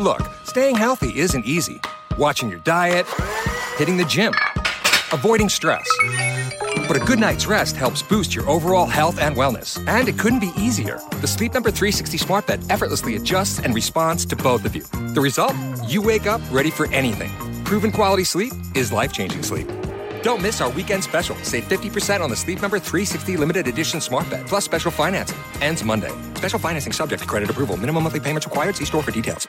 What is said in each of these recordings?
Look, staying healthy isn't easy. Watching your diet, hitting the gym, avoiding stress. But a good night's rest helps boost your overall health and wellness. And it couldn't be easier. The Sleep Number 360 Smart Bed effortlessly adjusts and responds to both of you. The result? You wake up ready for anything. Proven quality sleep is life changing sleep. Don't miss our weekend special. Save 50% on the Sleep Number 360 limited edition smart bed, plus special financing. Ends Monday. Special financing subject to credit approval. Minimum monthly payments required. See store for details.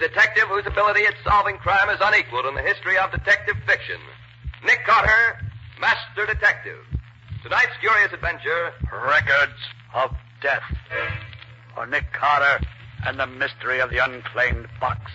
Detective whose ability at solving crime is unequaled in the history of detective fiction. Nick Carter, Master Detective. Tonight's curious adventure, Records of Death. For Nick Carter and the mystery of the unclaimed box.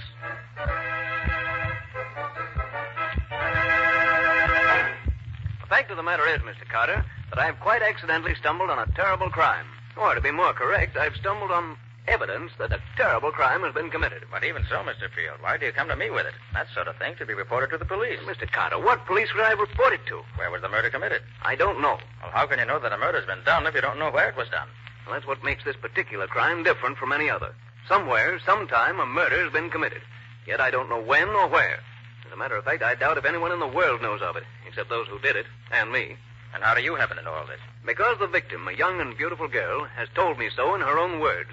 The fact of the matter is, Mr. Carter, that I've quite accidentally stumbled on a terrible crime. Or, to be more correct, I've stumbled on evidence that a terrible crime has been committed. But even so, Mr. Field, why do you come to me with it? That sort of thing should be reported to the police. Mr. Carter, what police would I report it to? Where was the murder committed? I don't know. Well, how can you know that a murder's been done if you don't know where it was done? Well, that's what makes this particular crime different from any other. Somewhere, sometime, a murder's been committed. Yet I don't know when or where. As a matter of fact, I doubt if anyone in the world knows of it, except those who did it, and me. And how do you happen to know all this? Because the victim, a young and beautiful girl, has told me so in her own words.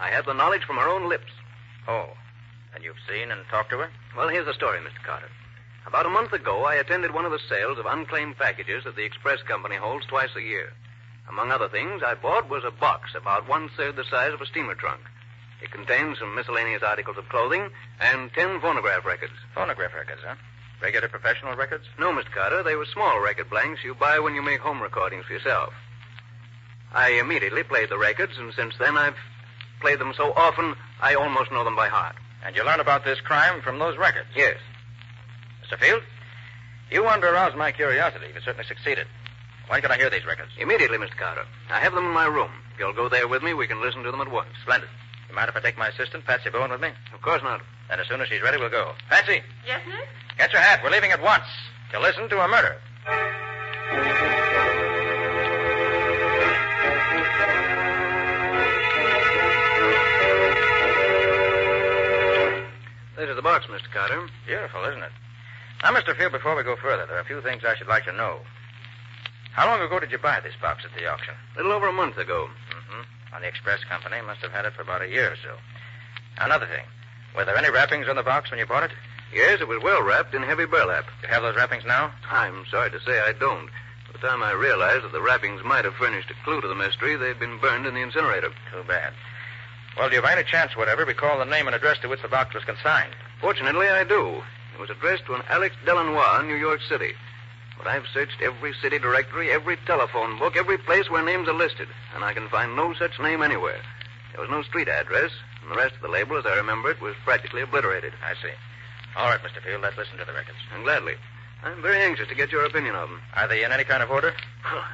I have the knowledge from her own lips. Oh. And you've seen and talked to her? Well, here's the story, Mr. Carter. About a month ago, I attended one of the sales of unclaimed packages that the express company holds twice a year. Among other things, I bought was a box about one third the size of a steamer trunk. It contains some miscellaneous articles of clothing and ten phonograph records. Phonograph records, huh? Regular professional records? No, Mr. Carter, they were small record blanks you buy when you make home recordings for yourself. I immediately played the records, and since then I've played them so often I almost know them by heart. And you learn about this crime from those records? Yes. Mr. Field, you wanted to arouse my curiosity. You certainly succeeded. When can I hear these records? Immediately, Mr. Carter. I have them in my room. If you'll go there with me, we can listen to them at once. Splendid. You mind if I take my assistant, Patsy Bowen, with me? Of course not. Then as soon as she's ready, we'll go. Patsy, Yes, sir? get your hat. We're leaving at once to listen to a murder. This is the box, Mr. Carter. Beautiful, isn't it? Now, Mr. Field, before we go further, there are a few things I should like to know. How long ago did you buy this box at the auction? A little over a month ago. Mm-hmm. On the express company, must have had it for about a year or so. Another thing. Were there any wrappings on the box when you bought it? Yes, it was well wrapped in heavy burlap. You have those wrappings now? I'm sorry to say I don't. By the time I realized that the wrappings might have furnished a clue to the mystery, they'd been burned in the incinerator. Too bad. Well, do you by any chance, whatever, recall the name and address to which the box was consigned? Fortunately, I do. It was addressed to an Alex Delanois in New York City. But I've searched every city directory, every telephone book, every place where names are listed, and I can find no such name anywhere. There was no street address, and the rest of the label, as I remember it, was practically obliterated. I see. All right, Mr. Field, let's listen to the records. And gladly. I'm very anxious to get your opinion of them. Are they in any kind of order?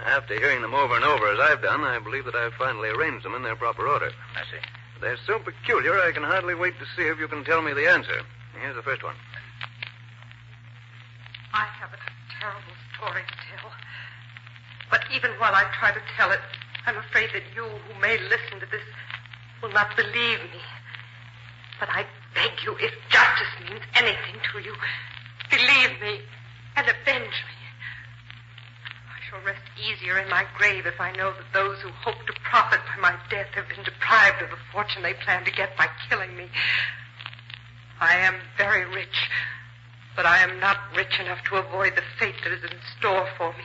After hearing them over and over as I've done, I believe that I've finally arranged them in their proper order. I see. They're so peculiar, I can hardly wait to see if you can tell me the answer. Here's the first one. I have a terrible story to tell. But even while I try to tell it, I'm afraid that you who may listen to this will not believe me. But I beg you, if justice means anything to you, believe me and avenge me. I shall rest easier in my grave if I know that those who hope to profit by my death have been deprived of the fortune they plan to get by killing me. I am very rich, But I am not rich enough to avoid the fate that is in store for me.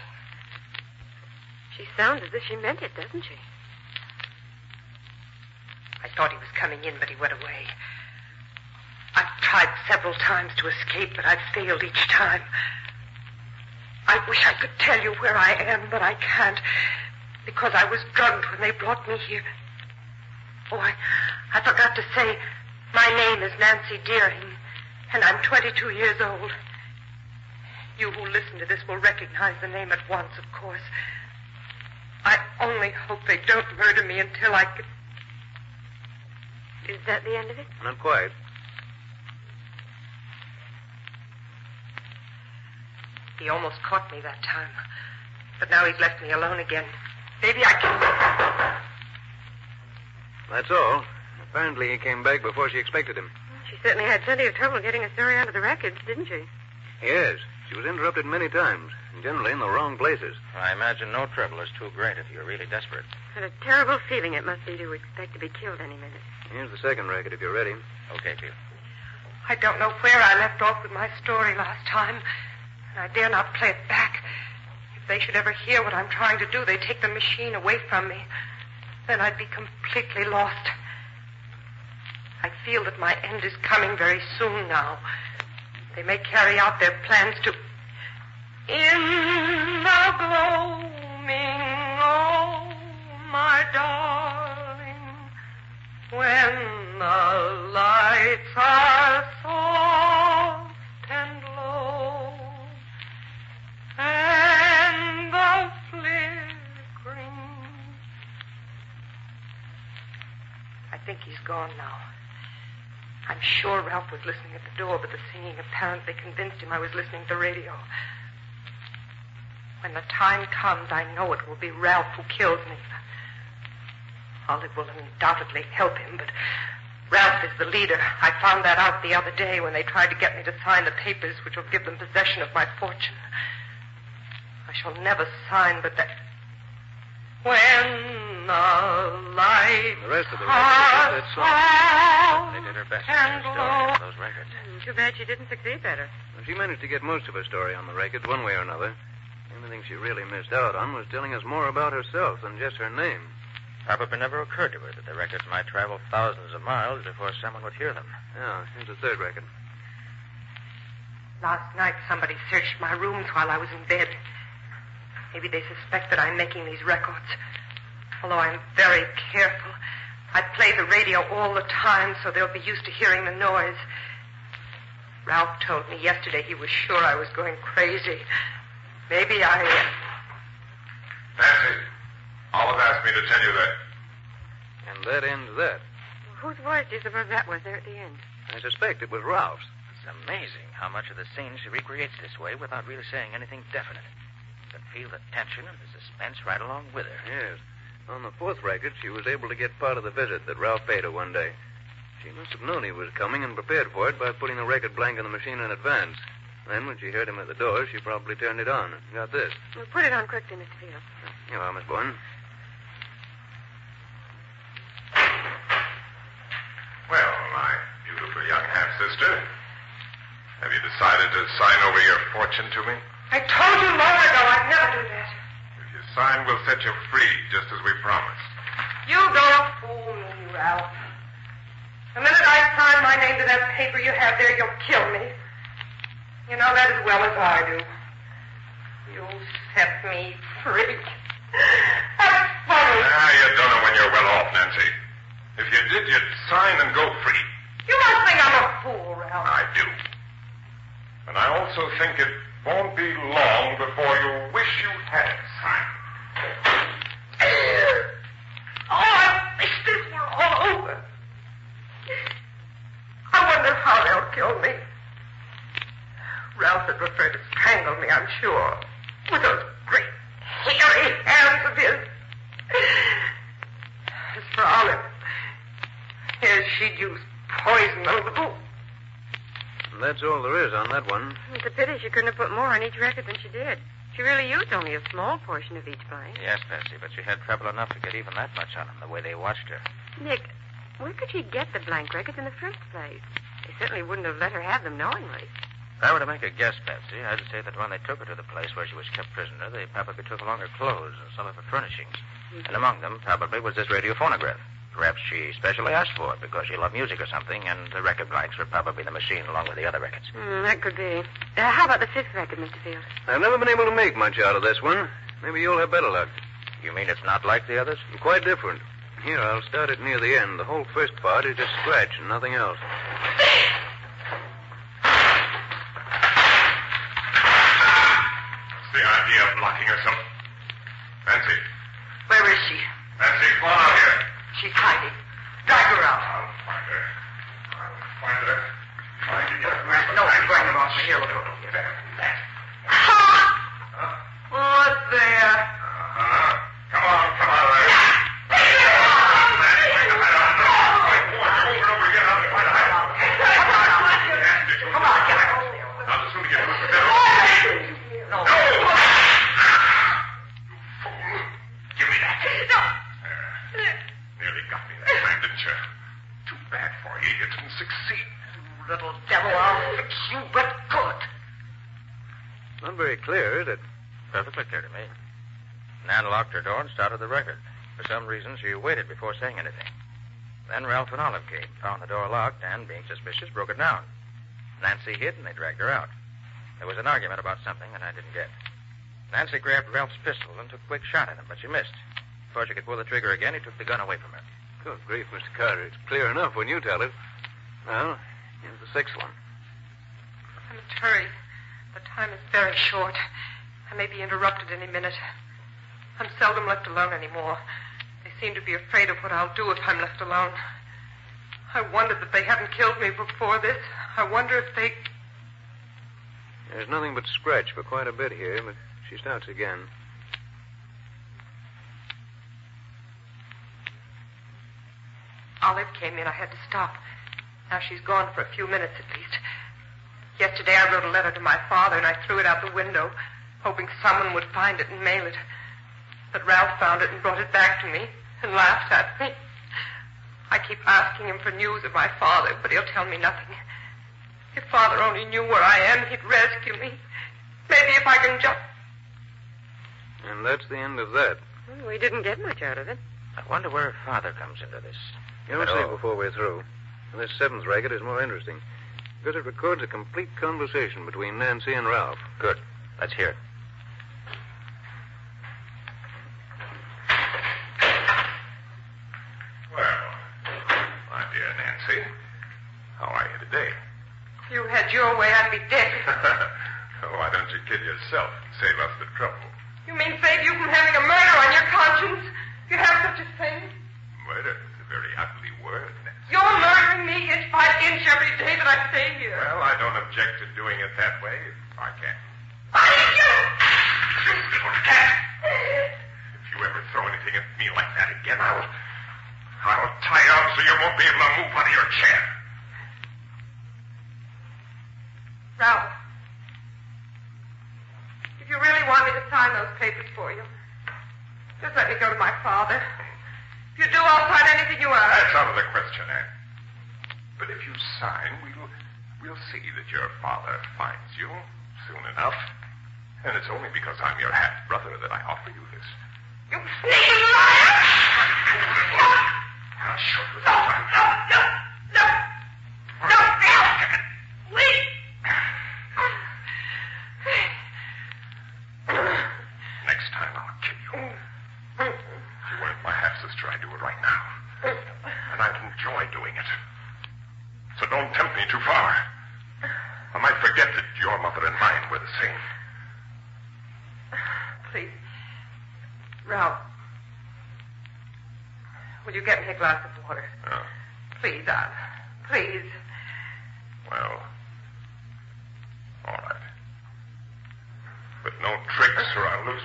She sounds as if she meant it, doesn't she? I thought he was coming in, but he went away. I've tried several times to escape, but I've failed each time. I wish I could tell you where I am, but I can't because I was drugged when they brought me here. Oh, I, I forgot to say, my name is Nancy Deering, and I'm 22 years old. You who listen to this will recognize the name at once, of course. I only hope they don't murder me until I can. Is that the end of it? Not quite. He almost caught me that time. But now he's left me alone again. Maybe I can. That's all. Apparently, he came back before she expected him. She certainly had plenty of trouble getting a story out of the records, didn't she? Yes. She was interrupted many times, and generally in the wrong places. I imagine no trouble is too great if you're really desperate. What a terrible feeling it must be to expect to be killed any minute. Here's the second record if you're ready. Okay, Peel. I don't know where I left off with my story last time, and I dare not play it back. If they should ever hear what I'm trying to do, they'd take the machine away from me. Then I'd be completely lost. I feel that my end is coming very soon now. They may carry out their plans to. In the gloaming, oh, my darling, when the lights are soft gone now. I'm sure Ralph was listening at the door, but the singing apparently convinced him I was listening to the radio. When the time comes, I know it will be Ralph who kills me. Olive will undoubtedly help him, but Ralph is the leader. I found that out the other day when they tried to get me to sign the papers which will give them possession of my fortune. I shall never sign, but that. When the lights The rest of the are record is that They did her best to and get a story out of those records. Too bad she didn't succeed better. Well, She managed to get most of her story on the records, one way or another. The only thing she really missed out on was telling us more about herself than just her name. Probably never occurred to her that the records might travel thousands of miles before someone would hear them. Yeah, here's the third record. Last night, somebody searched my rooms while I was in bed. Maybe they suspect that I'm making these records. Although I'm very careful, I play the radio all the time so they'll be used to hearing the noise. Ralph told me yesterday he was sure I was going crazy. Maybe I. Nancy, Olive asked me to tell you that. And that ends that. Whose voice do you suppose that was there at the end? I suspect it was Ralph's. It's amazing how much of the scene she recreates this way without really saying anything definite. You can feel the tension and the suspense right along with her. Yes. On the fourth record, she was able to get part of the visit that Ralph paid her one day. She must have known he was coming and prepared for it by putting the record blank on the machine in advance. Then, when she heard him at the door, she probably turned it on and got this. Well, put it on quickly, Mr. Field. Here you are, Miss Bowen. Well, my beautiful young half sister, have you decided to sign over your fortune to me? I told you long ago I'd never do that. Sign, we'll set you free, just as we promised. You don't fool me, Ralph. The minute I sign my name to that paper you have there, you'll kill me. You know that as well as I do. You'll set me free. That's funny. Ah, you don't know when you're well off, Nancy. If you did, you'd sign and go free. You must think I'm a fool, Ralph. I do. And I also think it won't be long before you wish you had signed. Oh, I wish this were all over. I wonder how they'll kill me. Ralph would prefer to strangle me, I'm sure. With those great hairy hands of his. As for Olive, yes, she'd use poison a little. And that's all there is on that one. It's a pity she couldn't have put more on each record than she did. She really used only a small portion of each blank. Yes, Bessie, but she had trouble enough to get even that much on them, the way they watched her. Nick, where could she get the blank records in the first place? They certainly wouldn't have let her have them knowingly. If I were to make a guess, Patsy, I'd say that when they took her to the place where she was kept prisoner, they probably took along her clothes and some of her furnishings. And among them, probably, was this radio phonograph. Perhaps she specially asked for it because she loved music or something, and the record blanks were probably the machine along with the other records. Hmm, that could be. Uh, how about the fifth record, Mr. Field? I've never been able to make much out of this one. Maybe you'll have better luck. You mean it's not like the others? Quite different. Here, I'll start it near the end. The whole first part is just scratch and nothing else. What's the idea of locking herself? Nancy. Where is she? Nancy, come on out here. She's hiding. Drag her out. I'll find her. I'll find her. Find her. No, bring her off. Here, look over here. What's there? Uh-huh. Come on, come on, Larry. Nancy, find the hideout. Quick, walk over and over again. I'll find the hideout. Yes, did you? Come on, get her. Now, the sooner you do it, the better. No. No! You fool. Give me that. There. Nearly got me that time, didn't you? Too bad for you. You didn't succeed. You little devil, I'll fix you but good. Not very clear, is it? Perfectly clear to me. Nan locked her door and started the record. For some reason, she waited before saying anything. Then Ralph and Olive came, found the door locked, and, being suspicious, broke it down. Nancy hid, and they dragged her out. There was an argument about something that I didn't get. Nancy grabbed Ralph's pistol and took a quick shot at him, but she missed. Before she could pull the trigger again, he took the gun away from her. Good grief, Mr. Carter. It's clear enough when you tell it. Well, here's the sixth one. I must hurry. The time is very short. I may be interrupted any minute. I'm seldom left alone anymore. They seem to be afraid of what I'll do if I'm left alone. I wondered that they hadn't killed me before this. I wonder if they. There's nothing but scratch for quite a bit here, but she starts again. Olive came in. I had to stop. Now she's gone for a few minutes at least. Yesterday I wrote a letter to my father and I threw it out the window, hoping someone would find it and mail it. But Ralph found it and brought it back to me and laughed at me. I keep asking him for news of my father, but he'll tell me nothing. If father only knew where I am, he'd rescue me. Maybe if I can just. And that's the end of that. Well, we didn't get much out of it. I wonder where her father comes into this. You'll see before we're through. And this seventh record is more interesting because it records a complete conversation between Nancy and Ralph. Good. Let's hear it. Well, my dear Nancy, how are you today? You your way, I'd be dead. Oh, why don't you kill yourself and save us the trouble? You mean save you from having a murder on your conscience? You have such a thing? Murder is a very ugly word, Nancy. You're murdering me inch by inch every day that I stay here. Well, I don't object to doing it that way if I can. Why did you? You little cat! If you ever throw anything at me like that again, I'll. I'll tie you up so you won't be able to move out of your chair. If you really want me to sign those papers for you, just let me go to my father. If you do, I'll sign anything you ask. That's out of the question, Anne. But if you sign, we'll we'll see that your father finds you soon enough. And it's only because I'm your half brother that I offer you this. You sneaking liar! I'll show you No, no, no, no, no, no! Next time I'll kill you. If you weren't my half sister, I'd do it right now. And I'd enjoy doing it. So don't tempt me too far. I might forget that your mother and mine were the same. Please. Ralph. Will you get me a glass of water? Oh, Please, Aunt. Please. well. All right. But no tricks or I'll lose.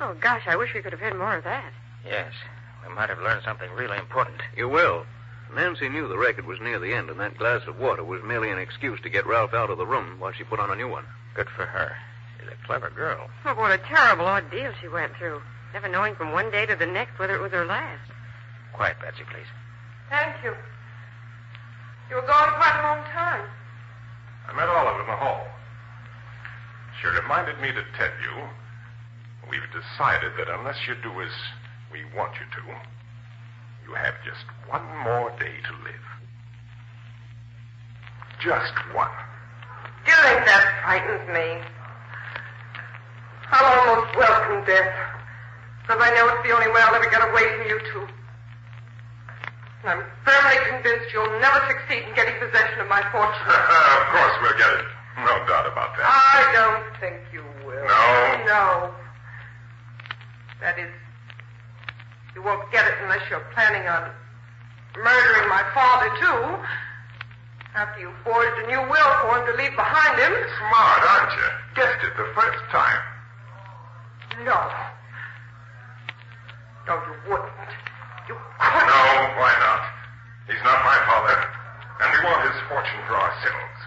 Oh, gosh, I wish we could have had more of that. Yes. We might have learned something really important. You will. Nancy knew the record was near the end, and that glass of water was merely an excuse to get Ralph out of the room while she put on a new one. Good for her. She's a clever girl. Oh, what a terrible ordeal she went through. Never knowing from one day to the next whether it was her last. Quiet, Betsy, please. Thank you. You were gone quite a long time. I met Olive in the hall. She reminded me to tell you we've decided that unless you do as we want you to, you have just one more day to live. Just one. Do you think that frightens me? I'll almost welcome death, because I know it's the only way I'll ever get away from you two. I'm firmly convinced you'll never succeed in getting possession of my fortune. of course we'll get it. No doubt about that. I don't think you will. No? No. That is, you won't get it unless you're planning on murdering my father, too. After you forged a new will for him to leave behind him. Smart, aren't you? Guessed it the first time. No. No, you wouldn't. No, why not? He's not my father, and we want his fortune for ourselves.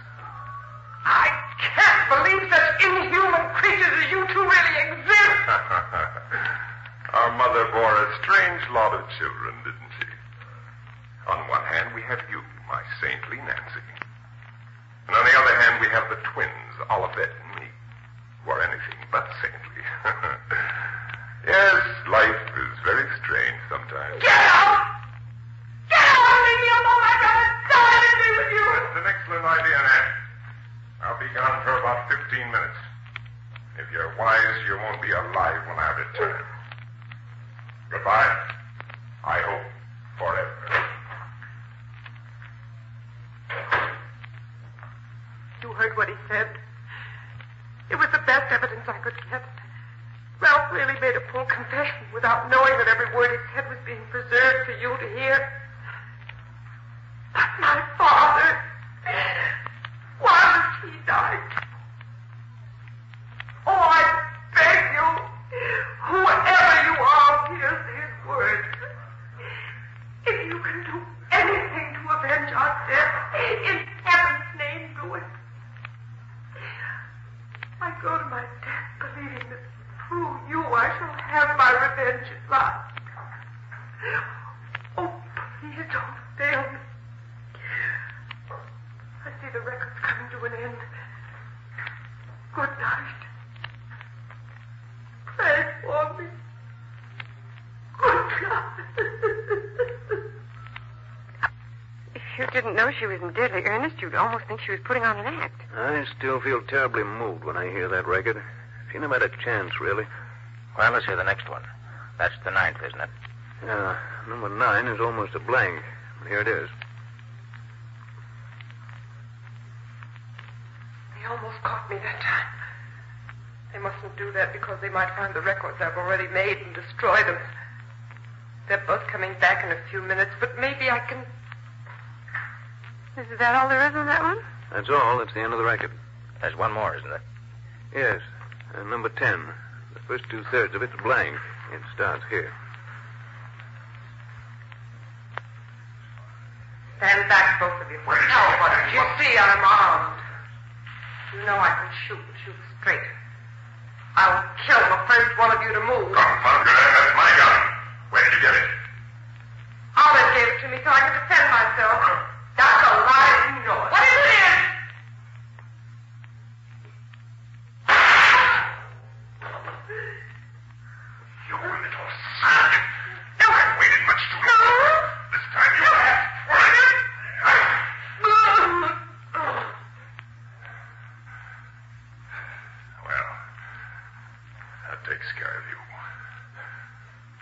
I can't believe such inhuman creatures as you two really exist. Our mother bore a strange lot of children, didn't she? On one hand, we have you, my saintly Nancy. And on the other hand, we have the twins, Olivette and me, who are anything but saintly. yes, life 15 minutes. If you're wise, you won't be alive when I return. Goodbye. I hope forever. You heard what he said. It was the best evidence I could get. Ralph really made a full confession without knowing that every word he said was being preserved for you to hear. But my father, why must he die? Oh, I beg you, whoever you are, hear these words. If you can do anything to avenge our death, in heaven's name, do it. I go to my death believing that through you I shall have my revenge at last. Oh, please don't fail me. I see the record's coming to an end. Good night. Pray for me. Good night. If you didn't know she was in deadly earnest, you'd almost think she was putting on an act. I still feel terribly moved when I hear that record. She never had a chance, really. Well, let's hear the next one. That's the ninth, isn't it? Yeah, number nine is almost a blank. Here it is. They almost caught me that time. They mustn't do that because they might find the records I've already made and destroy them. They're both coming back in a few minutes, but maybe I can. Is that all there is on that one? That's all. That's the end of the record. There's one more, isn't there? Yes, uh, number ten. The first two thirds of it's blank. It starts here. Stand back, both of you. No, what did you see? I'm armed. You know I can shoot shoot straight. I'll kill the first one of you to move. Confound it, that's my gun. Where did you get it? Olive gave it to me so I could defend myself. That's a lie. You know it. What is it? You little son. You haven't waited much too long. This time you have. Well, that takes care of you.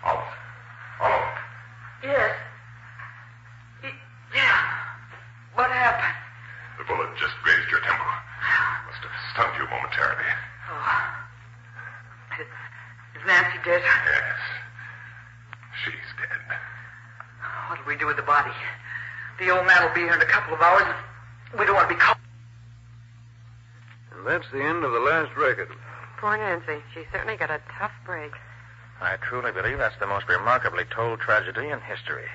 Olive. Olive. Yes. Y- Yeah. What happened? The bullet just grazed your temple. Must have stunned you momentarily. Oh. Is, is Nancy dead? Yes. She's dead. What'll we do with the body? The old man will be here in a couple of hours. We don't want to be caught. And that's the end of the last record. Poor Nancy. She certainly got a tough break. I truly believe that's the most remarkably told tragedy in history.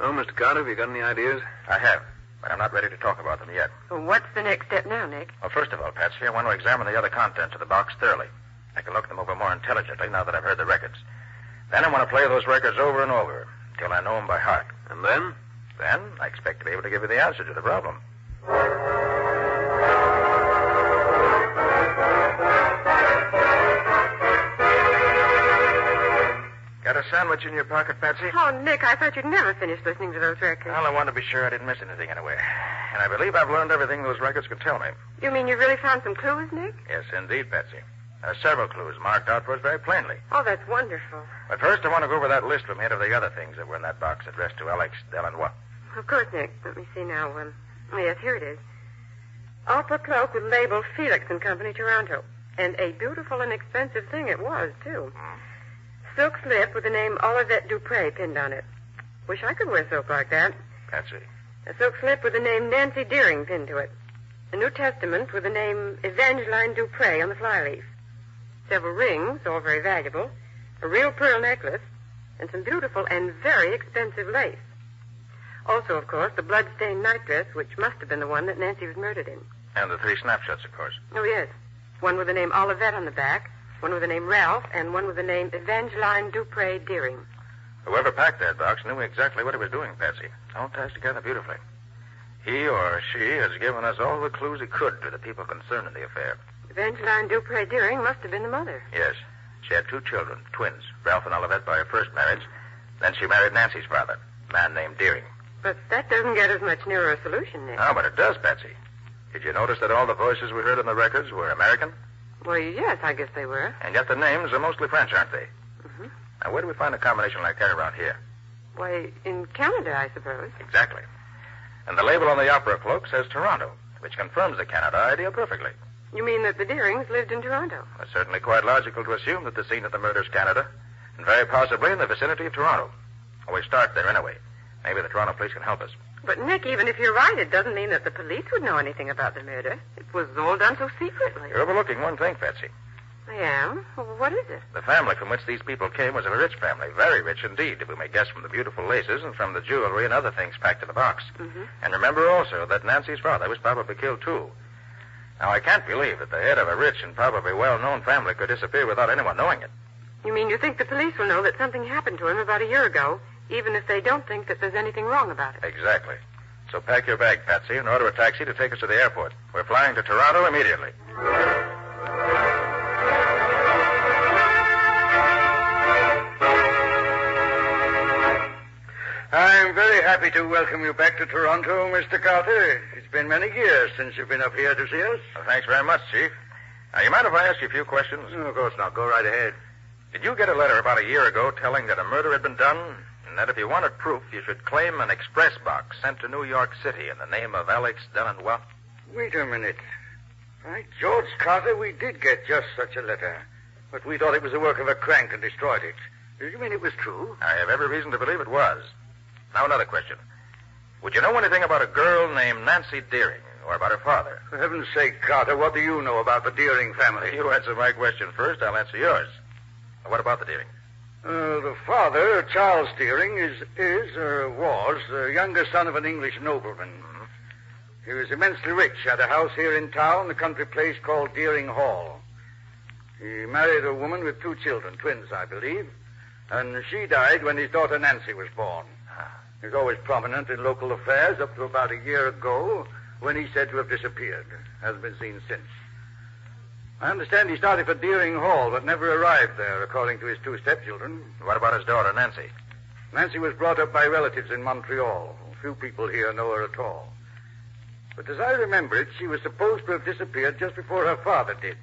Oh, Mr. Carter, have you got any ideas? I have, but I'm not ready to talk about them yet. Well, what's the next step now, Nick? Well, first of all, Patsy, I want to examine the other contents of the box thoroughly. I can look them over more intelligently now that I've heard the records. Then I want to play those records over and over until I know them by heart. And then? Then I expect to be able to give you the answer to the problem. Sandwich in your pocket, Patsy? Oh, Nick, I thought you'd never finish listening to those records. Well, I wanted to be sure I didn't miss anything anyway. And I believe I've learned everything those records could tell me. You mean you really found some clues, Nick? Yes, indeed, Patsy. There are several clues marked out for us very plainly. Oh, that's wonderful. But first, I want to go over that list from here of the other things that were in that box addressed to Alex Delanois. Of course, Nick. Let me see now. Um, yes, here it is. Opera cloak with label Felix and Company, Toronto. And a beautiful and expensive thing it was, too. Silk slip with the name Olivette Dupre pinned on it. Wish I could wear silk like that. Patsy. A silk slip with the name Nancy Deering pinned to it. A New Testament with the name Evangeline Dupre on the flyleaf. Several rings, all very valuable. A real pearl necklace. And some beautiful and very expensive lace. Also, of course, the blood-stained nightdress, which must have been the one that Nancy was murdered in. And the three snapshots, of course. Oh, yes. One with the name Olivette on the back, one with the name Ralph, and one with the name Evangeline Dupre Deering. Whoever packed that box knew exactly what he was doing, Patsy. All ties together beautifully. He or she has given us all the clues he could to the people concerned in the affair. Evangeline Dupre Deering must have been the mother. Yes. She had two children, twins, Ralph and Olivette by her first marriage. Then she married Nancy's father, a man named Deering. But that doesn't get us much nearer a solution, Nick. Oh, but it does, Patsy. Did you notice that all the voices we heard on the records were American? Well, yes, I guess they were. And yet the names are mostly French, aren't they? Mhm. Now, where do we find a combination like that around here? Why, in Canada, I suppose. Exactly. And the label on the opera cloak says Toronto, which confirms the Canada idea perfectly. You mean that the Deerings lived in Toronto? It's certainly quite logical to assume that the scene of the murder is Canada, and very possibly in the vicinity of Toronto. Well, we start there anyway. Maybe the Toronto police can help us. But, Nick, even if you're right, it doesn't mean that the police would know anything about the murder. It was all done so secretly. You're overlooking one thing, Patsy. I am? Well, what is it? The family from which these people came was a rich family, very rich indeed, if we may guess from the beautiful laces and from the jewelry and other things packed in the box. Mhm. And remember also that Nancy's father was probably killed too. Now, I can't believe that the head of a rich and probably well-known family could disappear without anyone knowing it. You mean you think the police will know that something happened to him about a year ago, even if they don't think that there's anything wrong about it? Exactly. So pack your bag, Patsy, and order a taxi to take us to the airport. We're flying to Toronto immediately. I'm very happy to welcome you back to Toronto, Mr. Carter. It's been many years since you've been up here to see us. Well, thanks very much, Chief. Now, you mind if I ask you a few questions? No, of course not. Go right ahead. Did you get a letter about a year ago telling that a murder had been done, and that if you wanted proof, you should claim an express box sent to New York City in the name of Alex Delanois? Wait a minute. By George Carter, we did get just such a letter. But we thought it was the work of a crank and destroyed it. Do you mean it was true? I have every reason to believe it was. Now, another question. Would you know anything about a girl named Nancy Deering, or about her father? For heaven's sake, Carter, what do you know about the Deering family? You answer my question first, I'll answer yours. What about the Deering? Uh, the father, Charles Deering, is, is or was the younger son of an English nobleman. Mm-hmm. He was immensely rich, had a house here in town, a country place called Deering Hall. He married a woman with two children, twins, I believe, and she died when his daughter Nancy was born. Ah. He was always prominent in local affairs up to about a year ago, when he's said to have disappeared. Hasn't been seen since. I understand he started for Deering Hall, but never arrived there, according to his two stepchildren. What about his daughter, Nancy? Nancy was brought up by relatives in Montreal. Few people here know her at all. But as I remember it, she was supposed to have disappeared just before her father did.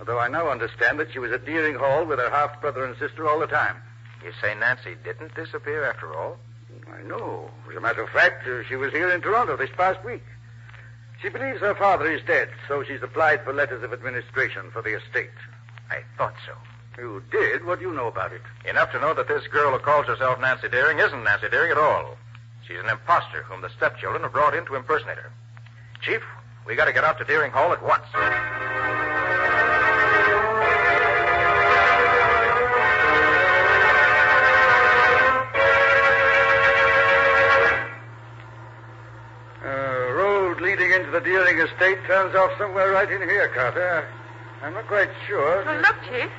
Although I now understand that she was at Deering Hall with her half brother and sister all the time. You say Nancy didn't disappear after all? I know. As a matter of fact, uh, she was here in Toronto this past week. She believes her father is dead, so she's applied for letters of administration for the estate. I thought so. You did? What do you know about it? Enough to know that this girl who calls herself Nancy Deering isn't Nancy Deering at all. She's an impostor whom the stepchildren have brought in to impersonate her. Chief, we got to get out to Deering Hall at once. Estate turns off somewhere right in here, Carter. I'm not quite sure. Well, look, Chief.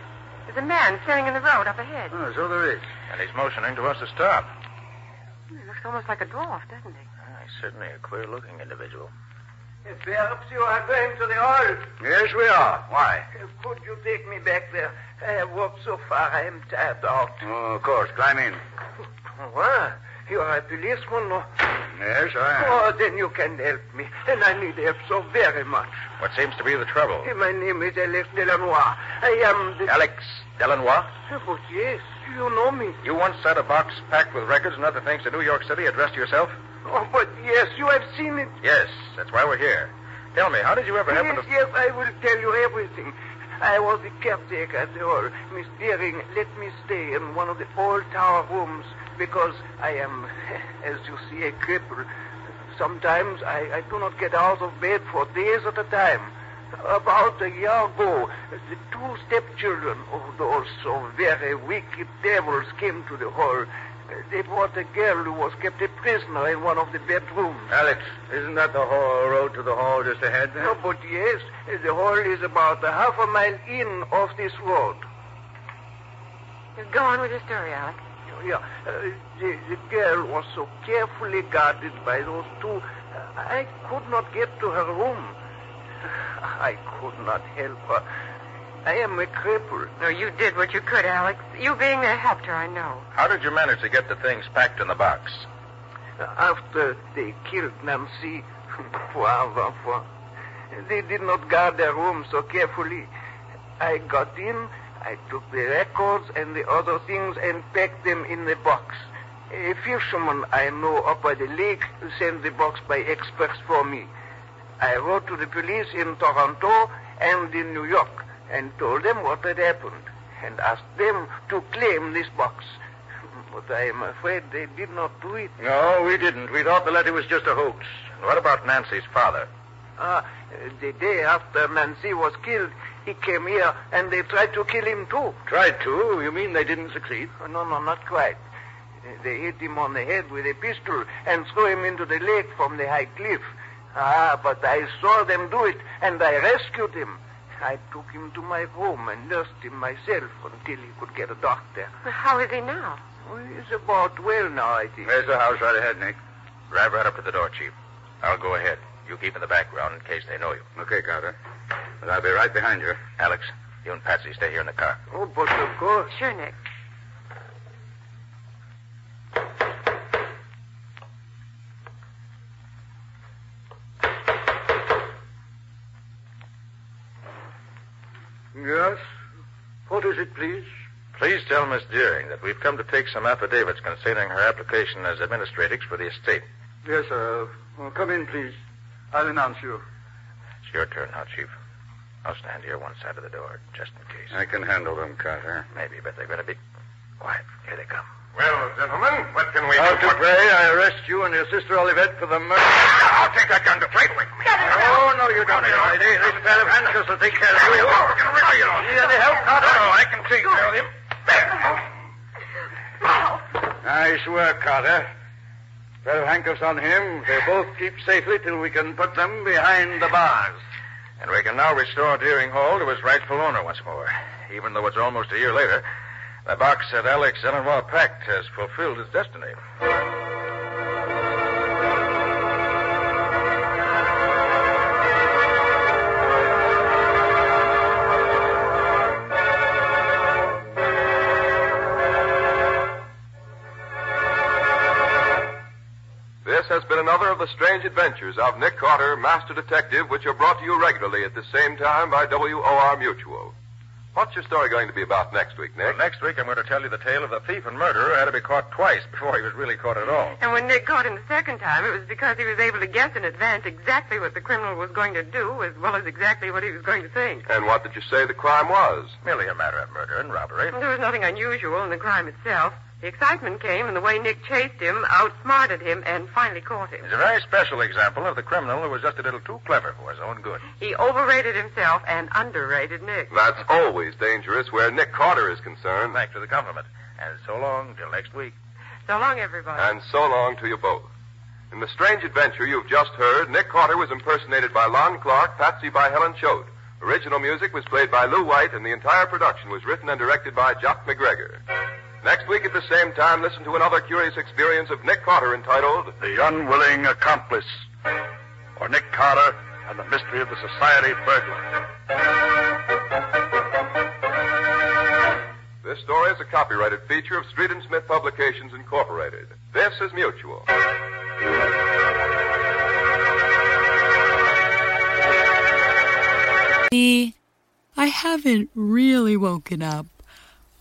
There's a man standing in the road up ahead. Oh, so there is. And he's motioning to us to stop. He looks almost like a dwarf, doesn't he? Ah, he's certainly a queer looking individual. If perhaps you are going to the hall. Yes, we are. Why? Could you take me back there? I have walked so far, I am tired out. Oh, of course. Climb in. What? You are a policeman, no? Yes, I am. Oh, then you can help me. And I need help so very much. What seems to be the trouble? Eh, my name is Alex Delanois. I am the... Alex Delanois? Eh, but yes, you know me. You once sent a box packed with records and other things to New York City addressed to yourself? Oh, but yes, you have seen it. Yes, that's why we're here. Tell me, how did you ever happen yes, to... yes, I will tell you everything. I was the caretaker at the hall. Miss Deering let me stay in one of the old tower rooms because I am, as you see, a cripple. Sometimes I, I do not get out of bed for days at a time. About a year ago, the two stepchildren of those so very wicked devils came to the hall. They brought a girl who was kept a prisoner in one of the bedrooms. Alex, isn't that the hall road to the hall just ahead there? No, but yes, the hall is about a half a mile in off this road. Go on with your story, Alex. Yeah, uh, the, the girl was so carefully guarded by those two. I could not get to her room. I could not help her. I am a cripple. No, you did what you could, Alex. You being there helped her, I know. How did you manage to get the things packed in the box? After they killed Nancy, poor enfant, they did not guard their room so carefully. I got in, I took the records and the other things and packed them in the box. A fisherman I know up by the lake sent the box by express for me. I wrote to the police in Toronto and in New York and told them what had happened and asked them to claim this box. But I am afraid they did not do it. No, we didn't. We thought the letter was just a hoax. What about Nancy's father? Ah, the day after Nancy was killed, he came here and they tried to kill him too. Tried to? You mean they didn't succeed? Oh, no, no, not quite. They hit him on the head with a pistol and threw him into the lake from the high cliff. Ah, but I saw them do it and I rescued him. I took him to my room and nursed him myself until he could get a doctor. How is he now? Oh, he's about well now, I think. There's the house right ahead, Nick. Drive right up to the door, Chief. I'll go ahead. You keep in the background in case they know you. Okay, Carter. But I'll be right behind you. Alex, you and Patsy stay here in the car. Oh, but of course. Sure, Nick. Yes? What is it, please? Please tell Miss Deering that we've come to take some affidavits concerning her application as administratrix for the estate. Yes, sir. Well, come in, please. I'll announce you. It's your turn now, Chief. I'll stand here one side of the door, just in case. I can handle them, Carter. Maybe, but they're going to be quiet. Here they come. Well, gentlemen, what can we Now, do? for- Dupre, I arrest you and your sister Olivette for the murder. I'll take that gun to play away from me. Oh, no, you don't, lady. This pair of handcuffs will take care of you. Need any help, Carter? No, I can take care of him. Nice work, Carter. Of handcuffs on him. They'll both keep safely till we can put them behind the bars. And we can now restore Deering Hall to its rightful owner once more. Even though it's almost a year later, the box that Alex Delanois packed has fulfilled its destiny. This has been another of the strange adventures of Nick Carter, Master Detective, which are brought to you regularly at the same time by WOR Mutual. What's your story going to be about next week, Nick? Well, next week, I'm going to tell you the tale of the thief and murderer who had to be caught twice before he was really caught at all. And when Nick caught him the second time, it was because he was able to guess in advance exactly what the criminal was going to do, as well as exactly what he was going to think. And what did you say the crime was? Merely a matter of murder and robbery. There was nothing unusual in the crime itself. The excitement came in the way Nick chased him, outsmarted him, and finally caught him. It's a very special example of the criminal who was just a little too clever for his own good. He overrated himself and underrated Nick. That's always dangerous where Nick Carter is concerned. Thanks for the compliment. And so long till next week. So long, everybody. And so long to you both. In the strange adventure you've just heard, Nick Carter was impersonated by Lon Clark, Patsy by Helen Choate. Original music was played by Lou White, and the entire production was written and directed by Jock McGregor. Next week at the same time, listen to another curious experience of Nick Carter entitled The Unwilling Accomplice. or Nick Carter, and the mystery of the society burglar. This story is a copyrighted feature of Street and Smith Publications Incorporated. This is Mutual. I haven't really woken up.